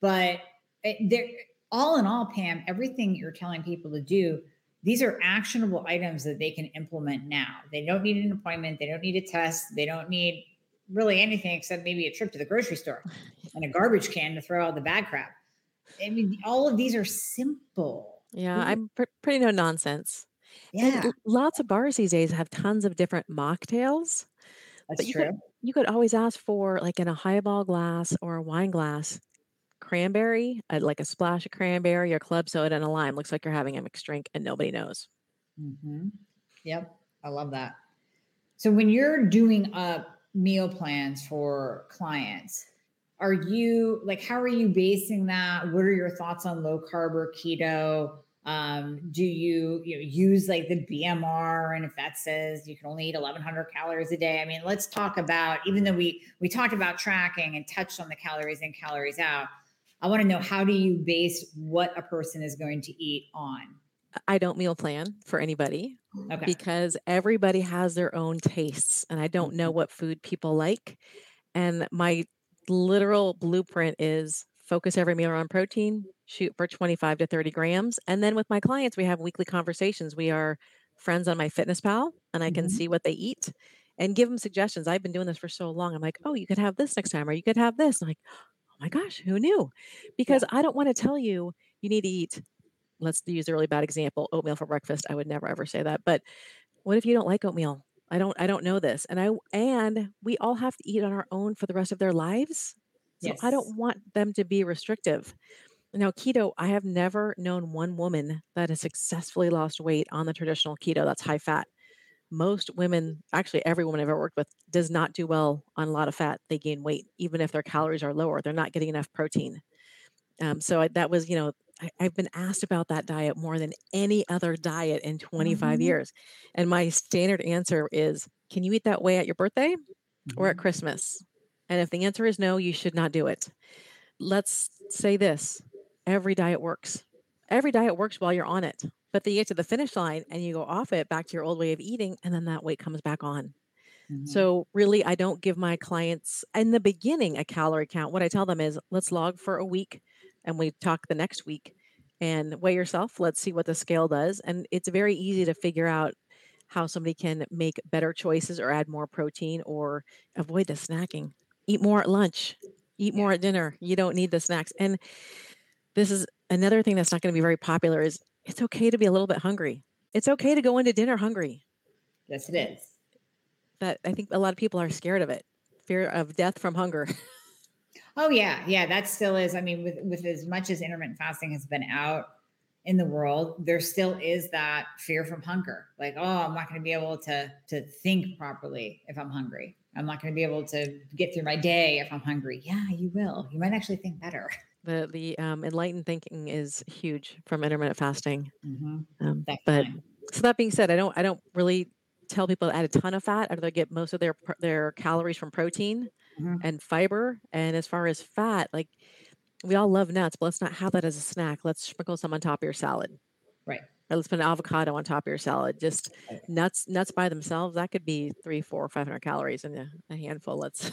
But it, there, all in all, Pam, everything you're telling people to do, these are actionable items that they can implement now. They don't need an appointment. They don't need a test. They don't need really anything except maybe a trip to the grocery store (laughs) and a garbage can to throw out the bad crap. I mean, all of these are simple. Yeah, Mhm. I'm pr- pretty no nonsense. And Yeah, l- lots of bars these days have tons of different mocktails. that's But you true. could you could always ask for like in a highball glass or a wine glass, cranberry, uh, like a splash of cranberry or club soda and a lime. Looks like you're having a mixed drink and nobody knows. hmm Yep, I love that. So when you're doing up meal plans for clients, are you like how are you basing that? What are your thoughts on low carb or keto? Um, do you you know, use like the BMR and if that says you can only eat 1100 calories a day? I mean, let's talk about even though we we talked about tracking and touched on the calories in calories out. I want to know how do you base what a person is going to eat on? I don't meal plan for anybody Okay. because everybody has their own tastes and I don't know what food people like. And my literal blueprint is focus every meal on protein, shoot for 25 to 30 grams. And then with my clients, we have weekly conversations. We are friends on my fitness pal and I can Mhm. see what they eat and give them suggestions. I've been doing this for so long. I'm like, oh, you could have this next time, or you could have this. I'm like, oh my gosh, who knew? Because I don't want to tell you you need to eat let's use a really bad example oatmeal for breakfast i would never ever say that but what if you don't like oatmeal i don't i don't know this and i and we all have to eat on our own for the rest of their lives so i don't want them to be restrictive now keto i have never known one woman that has successfully lost weight on the traditional keto that's high fat most women actually every woman i've ever worked with does not do well on a lot of fat they gain weight even if their calories are lower they're not getting enough protein um, so I, that was, you know, I, I've been asked about that diet more than any other diet in 25 Mhm. years. And my standard answer is can you eat that way at your birthday or at Mhm. Christmas? And if the answer is no, you should not do it. Let's say this every diet works. Every diet works while you're on it. But then you get to the finish line and you go off it back to your old way of eating, and then that weight comes back on. Mhm. So, really, I don't give my clients in the beginning a calorie count. What I tell them is let's log for a week and we talk the next week and weigh yourself. Let's see what the scale does. And it's very easy to figure out how somebody can make better choices or add more protein or avoid the snacking. Eat more at lunch, eat more at dinner. You don't need the snacks. And this is another thing that's not going to be very popular is it's okay to be a little bit hungry. It's okay to go into dinner hungry yes, it is. But I think a lot of people are scared of it. Fear of death from hunger. (laughs) Oh yeah, yeah, that still is. I mean, with with as much as intermittent fasting has been out in the world, there still is that fear from hunger. Like, oh, I'm not going to be able to to think properly if I'm hungry. I'm not going to be able to get through my day if I'm hungry. Yeah, you will. You might actually think better. the the um, enlightened thinking is huge from intermittent fasting. Mhm, Um, but so that being said, I don't I don't really tell people to add a ton of fat. They get most of their their calories from protein Mhm. and fiber. And as far as fat, like we all love nuts, but let's not have that as a snack. Let's sprinkle some on top of your salad. Right. Let's put an avocado on top of your salad. Just nuts nuts by themselves that could be three, four, five hundred calories in a, a handful. Let's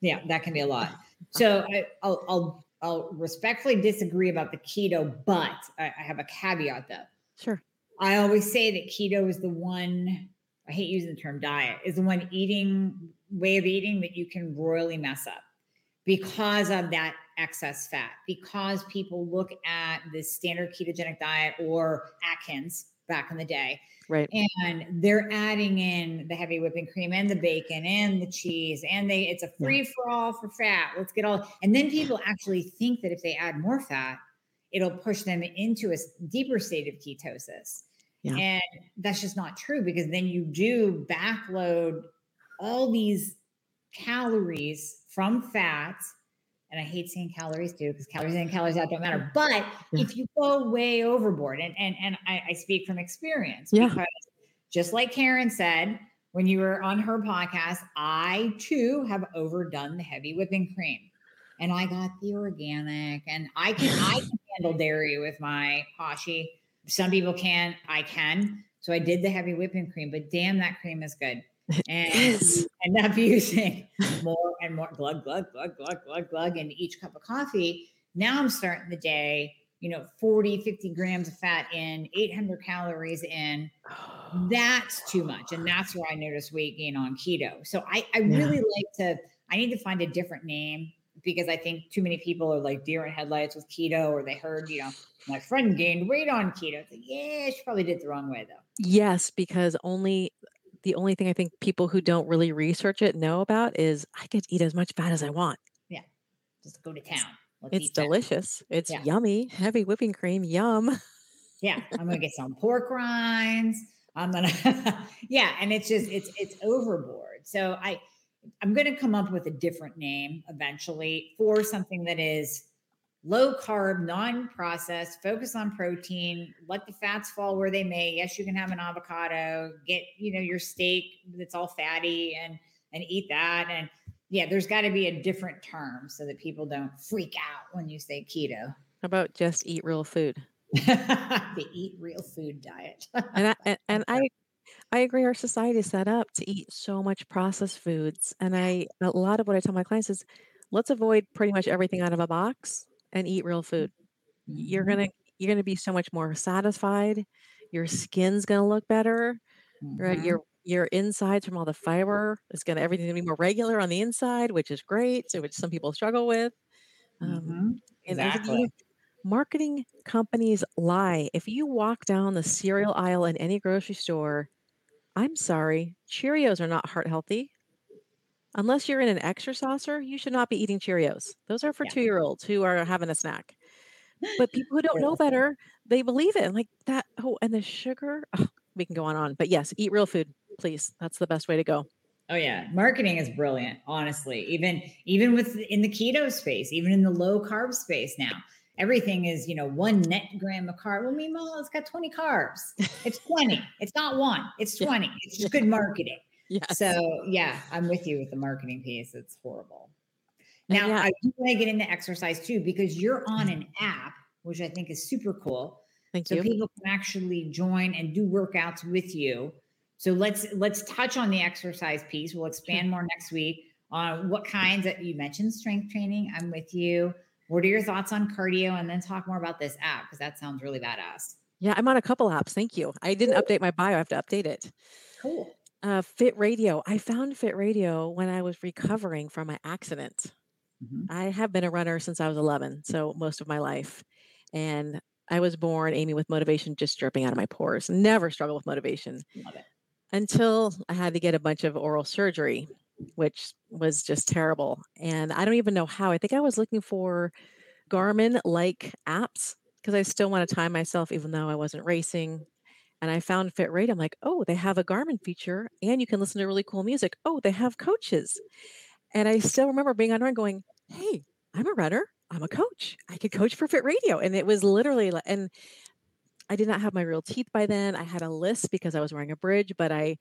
Yeah, that can be a lot. (laughs) So I, I'll, I'll I'll respectfully disagree about the keto, but I, I have a caveat though. sure. I always say that keto is the one, I hate using the term diet, is the one eating way of eating that you can royally mess up because of that excess fat, because people look at the standard ketogenic diet or Atkins back in the day, Right. and they're adding in the heavy whipping cream and the bacon and the cheese, and they it's a free for all for fat. Let's get all, and then people actually think that if they add more fat, it'll push them into a deeper state of ketosis. Yeah. And that's just not true because then you do backload all these calories from fats. And I hate saying calories too, because calories in and calories out don't matter. But if you go way overboard, and and and I, I speak from experience Yeah. because just like Karen said when you were on her podcast, I too have overdone the heavy whipping cream. And I got the organic, and I can (laughs) I can handle dairy with my Hashi. Some people can, I can. So I did the heavy whipping cream, but damn, that cream is good. (laughs) And end (laughs) up using (laughs) more and more glug, glug, glug, glug, glug, glug in each cup of coffee. Now I'm starting the day, you know, 40, 50 grams of fat in, 800 calories in. (gasps) That's too much. And that's where I notice weight gain on keto. So I, I Yeah. really like to, I need to find a different name because I think too many people are like deer in headlights with keto, or they heard, you know, my friend gained weight on keto. It's like, yeah, she probably did the wrong way though. Yes, because only the only thing I think people who don't really research it know about is I could eat as much fat as I want. Yeah. Just go to town. Let's It's delicious. It's Yeah. yummy. Heavy whipping cream, yum. (laughs) Yeah, I'm gonna get some pork rinds. I'm gonna, (laughs) yeah, and it's just it's it's overboard. So I I'm gonna come up with a different name eventually for something that is low carb, non-processed, focus on protein, let the fats fall where they may. Yes, you can have an avocado, get you know your steak that's all fatty and and eat that. And yeah, there's got to be a different term so that people don't freak out when you say keto. How about just eat real food? (laughs) the eat real food diet. And I and, and I (laughs) I agree our society is set up to eat so much processed foods. And I a lot of what I tell my clients is let's avoid pretty much everything out of a box and eat real food. You're Mhm, gonna you're gonna be so much more satisfied. Your skin's gonna look better. right? mhm. Your your insides from all the fiber is gonna everything's gonna be more regular on the inside, which is great. So which some people struggle with. Um, Mhm, and think Exactly. you- marketing companies lie. If you walk down the cereal aisle in any grocery store, I'm sorry, Cheerios are not heart healthy. Unless you're in an ExerSaucer, you should not be eating Cheerios. Those are for Yeah. two year olds who are having a snack. But (laughs) people who don't know better, they believe it. Like that. Oh, and the sugar. Oh, we can go on and on. But yes, eat real food, please. That's the best way to go. Oh yeah, marketing is brilliant. Honestly, even even with in the keto space, even in the low carb space now, everything is you know one net gram of carb. Well, meanwhile, it's got twenty carbs. It's twenty. It's not one. It's (laughs) twenty. It's just good marketing. Yes. So yeah, I'm with you with the marketing piece. It's horrible. Uh, now yeah. I do want to get into exercise too because you're on mm-hmm. an app, which I think is super cool. Thank so you. people can actually join and do workouts with you. So let's let's touch on the exercise piece. We'll expand more next week on what kinds that you mentioned strength training. I'm with you. What are your thoughts on cardio? And then talk more about this app because that sounds really badass. Yeah, I'm on a couple apps. Thank you. I didn't update my bio. I have to update it. Cool. Uh, Fit Radio. I found Fit Radio when I was recovering from my accident. Mhm. I have been a runner since I was 11, so most of my life. And I was born, Amie, with motivation just dripping out of my pores. Never struggled with motivation until I had to get a bunch of oral surgery, which was just terrible. And I don't even know how. I think I was looking for Garmin like apps because I still want to time myself, even though I wasn't racing. And I found Fit Radio. I'm like, oh, they have a Garmin feature and you can listen to really cool music. Oh, they have coaches. And I still remember being on run going, hey, I'm a runner. I'm a coach. I could coach for Fit Radio. And it was literally and I did not have my real teeth by then. I had a list because I was wearing a bridge, but I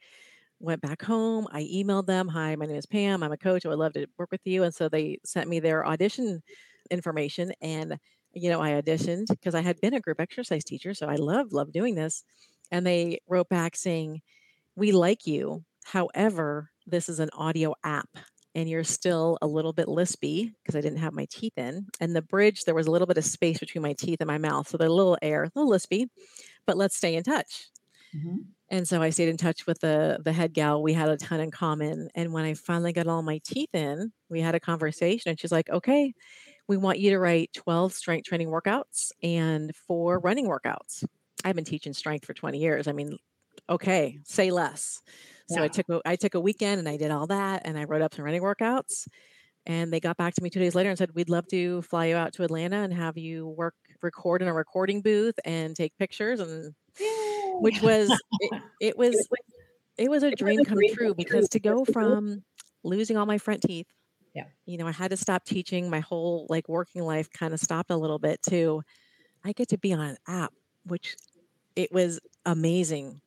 went back home. I emailed them, Hi, my name is Pam. I'm a coach. I would love to work with you. And so they sent me their audition information. And, you know, I auditioned because I had been a group exercise teacher. So I love, love doing this. And they wrote back saying, We like you. However, this is an audio app and you're still a little bit lispy because I didn't have my teeth in. And the bridge, there was a little bit of space between my teeth and my mouth. So there's a little air, a little lispy, but let's stay in touch. Mhm. And so I stayed in touch with the the head gal. We had a ton in common. And when I finally got all my teeth in, we had a conversation and she's like, okay, we want you to write 12 strength training workouts and four running workouts. I've been teaching strength for 20 years. I mean, okay, say less. So I took a, I took a weekend and I did all that and I wrote up some running workouts. And they got back to me two days later and said, We'd love to fly you out to Atlanta and have you work, record in a recording booth and take pictures. And which was, it, it was, it was a dream come true because to go from losing all my front teeth, Yeah. you know, I had to stop teaching. My whole like working life kind of stopped a little bit too. I get to be on an app, which it was amazing.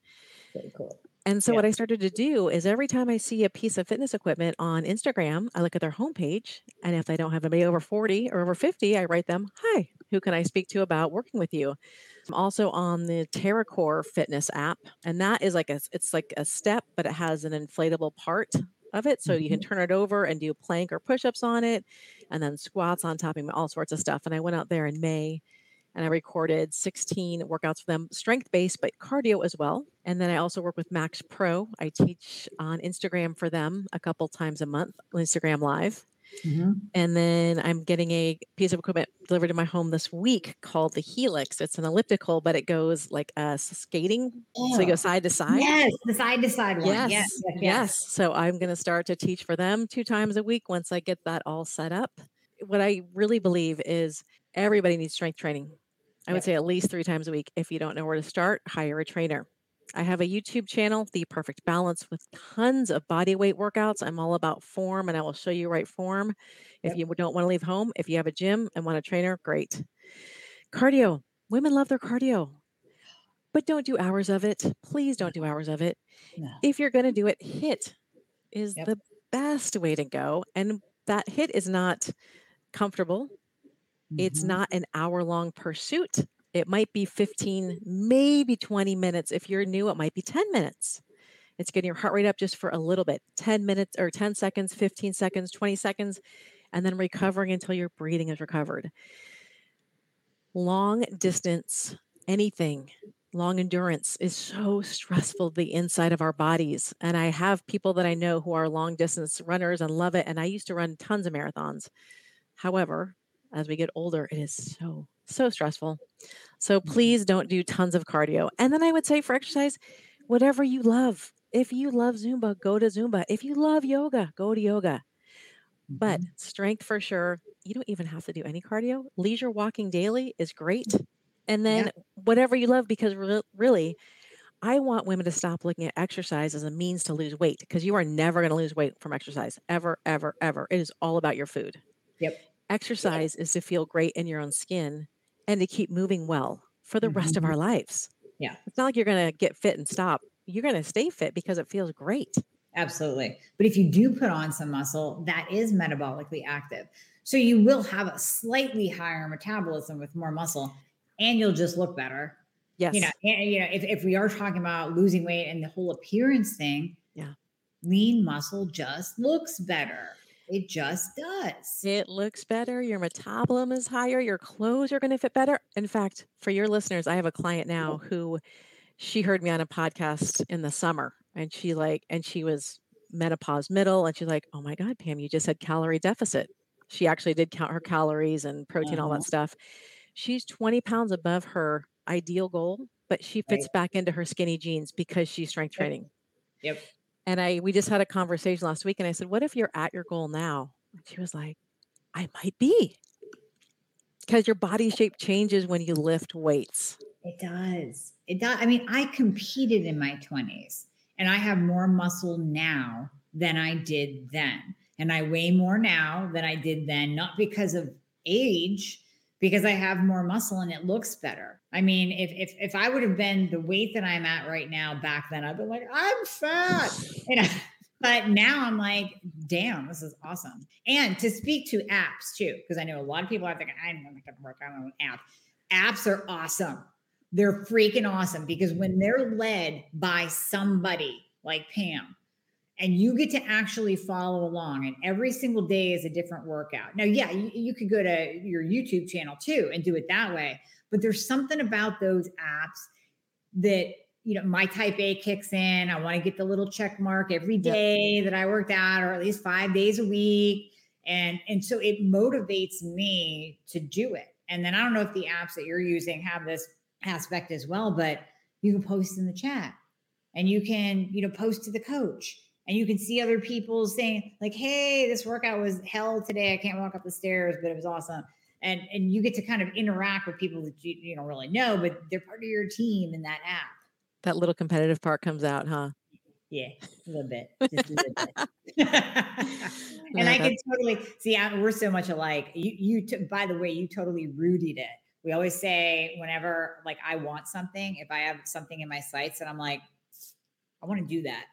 Very cool. And so Yeah. what I started to do is every time I see a piece of fitness equipment on Instagram, I look at their homepage. And if they don't have anybody over 40 or over 50, I write them, Hi, who can I speak to about working with you? I'm also on the TerraCore fitness app. And that is like a it's like a step, but it has an inflatable part of it. So you can mm-hmm. turn it over and do plank or push-ups on it, and then squats on top of it, all sorts of stuff. And I went out there in May and I recorded 16 workouts for them, strength based, but cardio as well. And then I also work with Max Pro. I teach on Instagram for them a couple times a month, Instagram Live. Mhm. And then I'm getting a piece of equipment delivered to my home this week called the Helix. It's an elliptical, but it goes like a s- skating. So you Oh, go side to side. Yes, the side to side one. Yes, Yes, yes, yes. So I'm going to start to teach for them two times a week once I get that all set up. What I really believe is everybody needs strength training. I would say at least three times a week. If you don't know where to start, hire a trainer. I have a YouTube channel, The Perfect Balance, with tons of body weight workouts. I'm all about form and I will show you right form. If you don't want to leave home, if you have a gym and want a trainer, great. Cardio. Women love their cardio, but don't do hours of it. Please don't do hours of it No. if you're going to do it, HIIT is Yep. the best way to go. And that HIIT is not comfortable. It's Mhm. not an hour long pursuit. It might be 15, maybe 20 minutes. If you're new, it might be 10 minutes. It's getting your heart rate up just for a little bit 10 minutes or 10 seconds, 15 seconds, 20 seconds, and then recovering until your breathing is recovered. Long distance, anything, long endurance is so stressful the inside of our bodies. And I have people that I know who are long distance runners and love it. And I used to run tons of marathons. However, as we get older, it is so, so stressful. So please don't do tons of cardio. And then I would say for exercise, whatever you love. If you love Zumba, go to Zumba. If you love yoga, go to yoga. But Mhm. strength for sure. You don't even have to do any cardio. Leisure walking daily is great. And then whatever you love, because re- really, I want women to stop looking at exercise as a means to lose weight because you are never going to lose weight from exercise. Ever, ever, ever. It is all about your food. Yep. Exercise is to feel great in your own skin and to keep moving well for the rest of Mhm. our lives. Yeah. It's not like you're going to get fit and stop. You're going to stay fit because it feels great. Absolutely. But if you do put on some muscle, that is metabolically active. So you will have a slightly higher metabolism with more muscle and you'll just look better. Yes. You know, and, you know, if, if we are talking about losing weight and the whole appearance thing, Yeah. lean muscle just looks better. It just does. It looks better. Your metabolism is higher. Your clothes are going to fit better. In fact, for your listeners, I have a client now who she heard me on a podcast in the summer and she like, and she was menopause middle and she's like, oh my God, Pam, you just said calorie deficit. She actually did count her calories and protein, all Uh-huh. that stuff. She's 20 pounds above her ideal goal, but she fits Right. back into her skinny jeans because she's strength training. Yep. And I we just had a conversation last week and I said, "What if you're at your goal now?" And she was like, "I might be." Cuz your body shape changes when you lift weights. It does. It does. I mean, I competed in my 20s and I have more muscle now than I did then. And I weigh more now than I did then, not because of age, because I have more muscle and it looks better. I mean, if if if I would have been the weight that I'm at right now back then, I'd be like, I'm fat. (laughs) You know, (laughs) but now I'm like, damn, this is awesome. And to speak to apps too, because I know a lot of people are thinking, I'm not gonna work out on an app. Apps are awesome. They're freaking awesome because when they're led by somebody like Pam, and you get to actually follow along, and every single day is a different workout. Now, yeah, you, you could go to your YouTube channel too and do it that way, but there's something about those apps that you know my type A kicks in. I want to get the little check mark every day Yep. that I worked out, or at least five days a week, and and so it motivates me to do it. And then I don't know if the apps that you're using have this aspect as well, but you can post in the chat and you can, you know, post to the coach and you can see other people saying like, Hey, this workout was hell today. I can't walk up the stairs, but it was awesome. And, and you get to kind of interact with people that you, you don't really know, but they're part of your team in that app. That little competitive part comes out, huh? Yeah, a little bit, (laughs) just a little bit. (laughs) and I can totally see. I, we're so much alike. You, you. T- by the way, you totally Rudied it. We always say whenever like I want something, if I have something in my sights, and I'm like, I want to do that.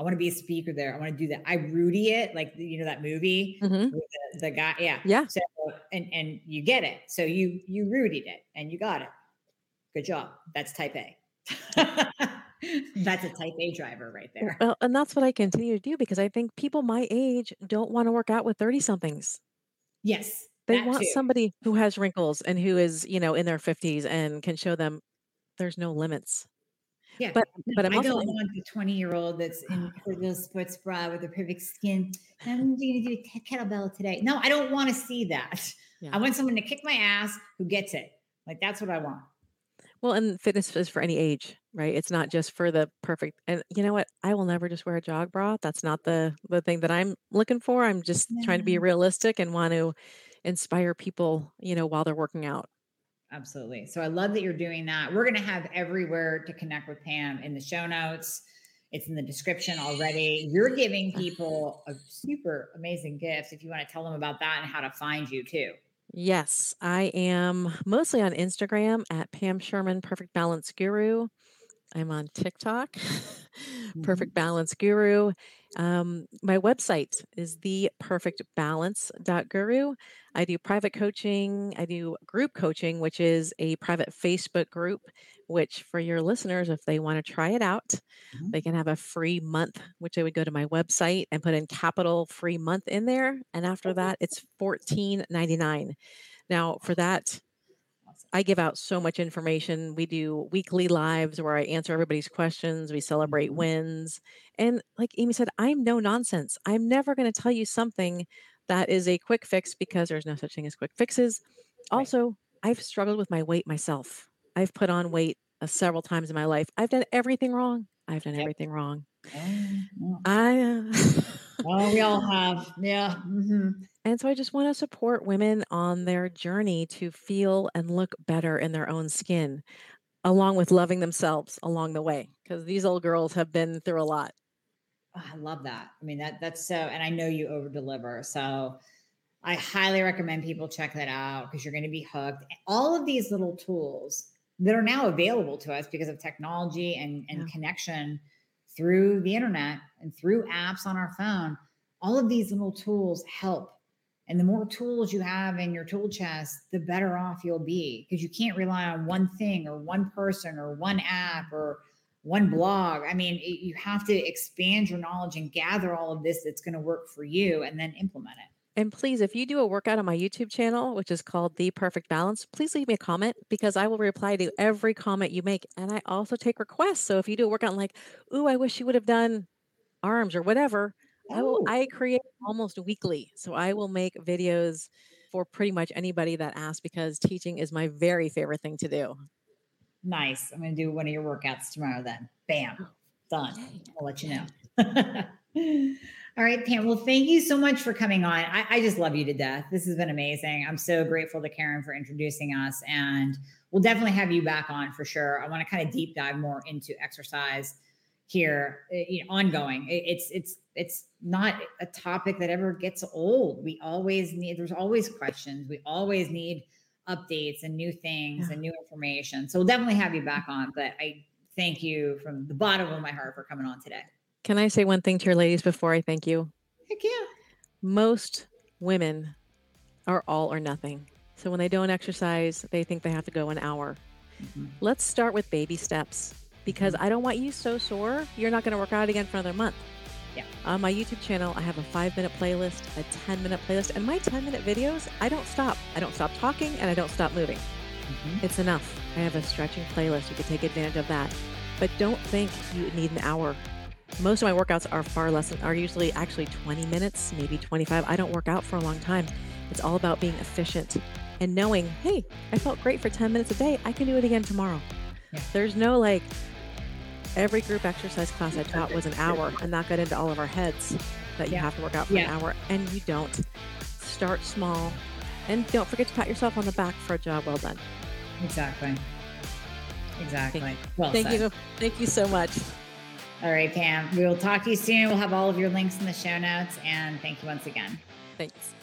I want to be a speaker there. I want to do that. I Rudy it, like you know that movie Mhm. with the, the guy. Yeah. Yeah. So and and you get it. So you you Rudied it and you got it. Good job. That's type A. (laughs) That's a type A driver right there. Well, and that's what I continue to do because I think people my age don't want to work out with 30 somethings. Yes. They want too. somebody who has wrinkles and who is, you know, in their 50s and can show them there's no limits. Yeah. But but I'm I also don't want the 20 year old that's in ah. her little sports bra with her perfect skin. I'm going to do a kettlebell today. No, I don't want to see that. Yeah. I want someone to kick my ass who gets it. Like that's what I want. Well, and fitness is for any age, right? It's not just for the perfect. And you know what? I will never just wear a jog bra. That's not the the thing that I'm looking for. I'm just trying to be realistic and want to inspire people, you know, while they're working out. Absolutely. So I love that you're doing that. We're going to have everywhere to connect with Pam in the show notes. It's in the description already. You're giving people a super amazing gift. If you want to tell them about that and how to find you too. Yes, I am mostly on Instagram at Pam Sherman Perfect Balance Guru. I'm on TikTok, (laughs) Perfect Balance Guru. Um, my website is the Perfect Balance.guru. I do private coaching. I do group coaching, which is a private Facebook group, which for your listeners, if they want to try it out, Mhm. they can have a free month, which they would go to my website and put in capital free month in there. And after that, it's $14.99. Now, for that. I give out so much information. We do weekly lives where I answer everybody's questions. We celebrate Mhm. wins. And like Amie said, I'm no nonsense. I'm never going to tell you something that is a quick fix because there's no such thing as quick fixes. Right. Also, I've struggled with my weight myself. I've put on weight uh, several times in my life. I've done everything wrong. I've done Yep. everything wrong. Oh, yeah. I uh, (laughs) Oh, we all have. Yeah. mhm. And so I just want to support women on their journey to feel and look better in their own skin, along with loving themselves along the way. Because these old girls have been through a lot. Oh, I love that. I mean, that that's so, and I know you over deliver. So I highly recommend people check that out because you're going to be hooked. All of these little tools that are now available to us because of technology and, and Yeah. connection through the internet and through apps on our phone. All of these little tools help. And the more tools you have in your tool chest, the better off you'll be because you can't rely on one thing or one person or one app or one blog. I mean, it, you have to expand your knowledge and gather all of this that's going to work for you and then implement it. And please, if you do a workout on my YouTube channel, which is called The Perfect Balance, please leave me a comment because I will reply to every comment you make. And I also take requests. So if you do a workout like, ooh, I wish you would have done arms or whatever, I will Oh, I create almost weekly. So I will make videos for pretty much anybody that asks because teaching is my very favorite thing to do. nice. I'm going to do one of your workouts tomorrow then. Bam. Oh, done. I'll let you know. (laughs) All right, Pam. Well, thank you so much for coming on. I, I just love you to death. This has been amazing. I'm so grateful to Karen for introducing us. And we'll definitely have you back on for sure. I want to kind of deep dive more into exercise here, uh, you know, ongoing. It's it's it's not a topic that ever gets old. We always need. There's always questions. We always need updates and new things Yeah. and new information. So we'll definitely have you back on. But I thank you from the bottom of my heart for coming on today. Can I say one thing to your ladies before I thank you? Heck yeah. Most women are all or nothing. So when they don't exercise, they think they have to go an hour. Mhm. Let's start with baby steps because I don't want you so sore you're not going to work out again for another month. Yeah. On my YouTube channel, I have a five minute playlist, a 10 minute playlist, and my 10 minute videos, I don't stop. I don't stop talking and I don't stop moving. Mhm. It's enough. I have a stretching playlist. You can take advantage of that. But don't think you need an hour. Most of my workouts are far less, are usually actually 20 minutes, maybe 25. I don't work out for a long time. It's all about being efficient and knowing, hey, I felt great for 10 minutes a day. I can do it again tomorrow. Yeah. There's no like, every group exercise class I taught was an hour, and that got into all of our heads that you Yeah. have to work out for Yeah. an hour, and you don't. Start small. And don't forget to pat yourself on the back for a job well done. Exactly. Exactly. Well Thank said. you. Thank you so much. All right, Pam. We will talk to you soon. We'll have all of your links in the show notes. And thank you once again. Thanks.